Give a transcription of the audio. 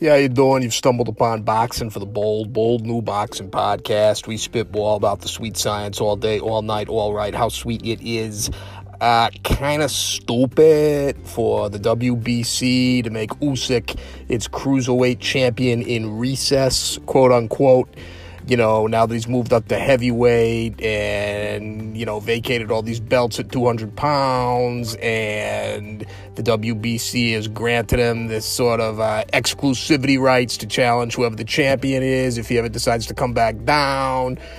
Yeah, you doing? You've stumbled upon Boxing for the Bold, Bold New Boxing Podcast. We spitball about the sweet science all day, all night, all right. How sweet it is. Uh, kind of stupid for the WBC to make Usyk its cruiserweight champion in recess, quote unquote you know, now that he's moved up to heavyweight and, you know, vacated all these belts at 200 pounds, and the WBC has granted him this sort of uh, exclusivity rights to challenge whoever the champion is if he ever decides to come back down.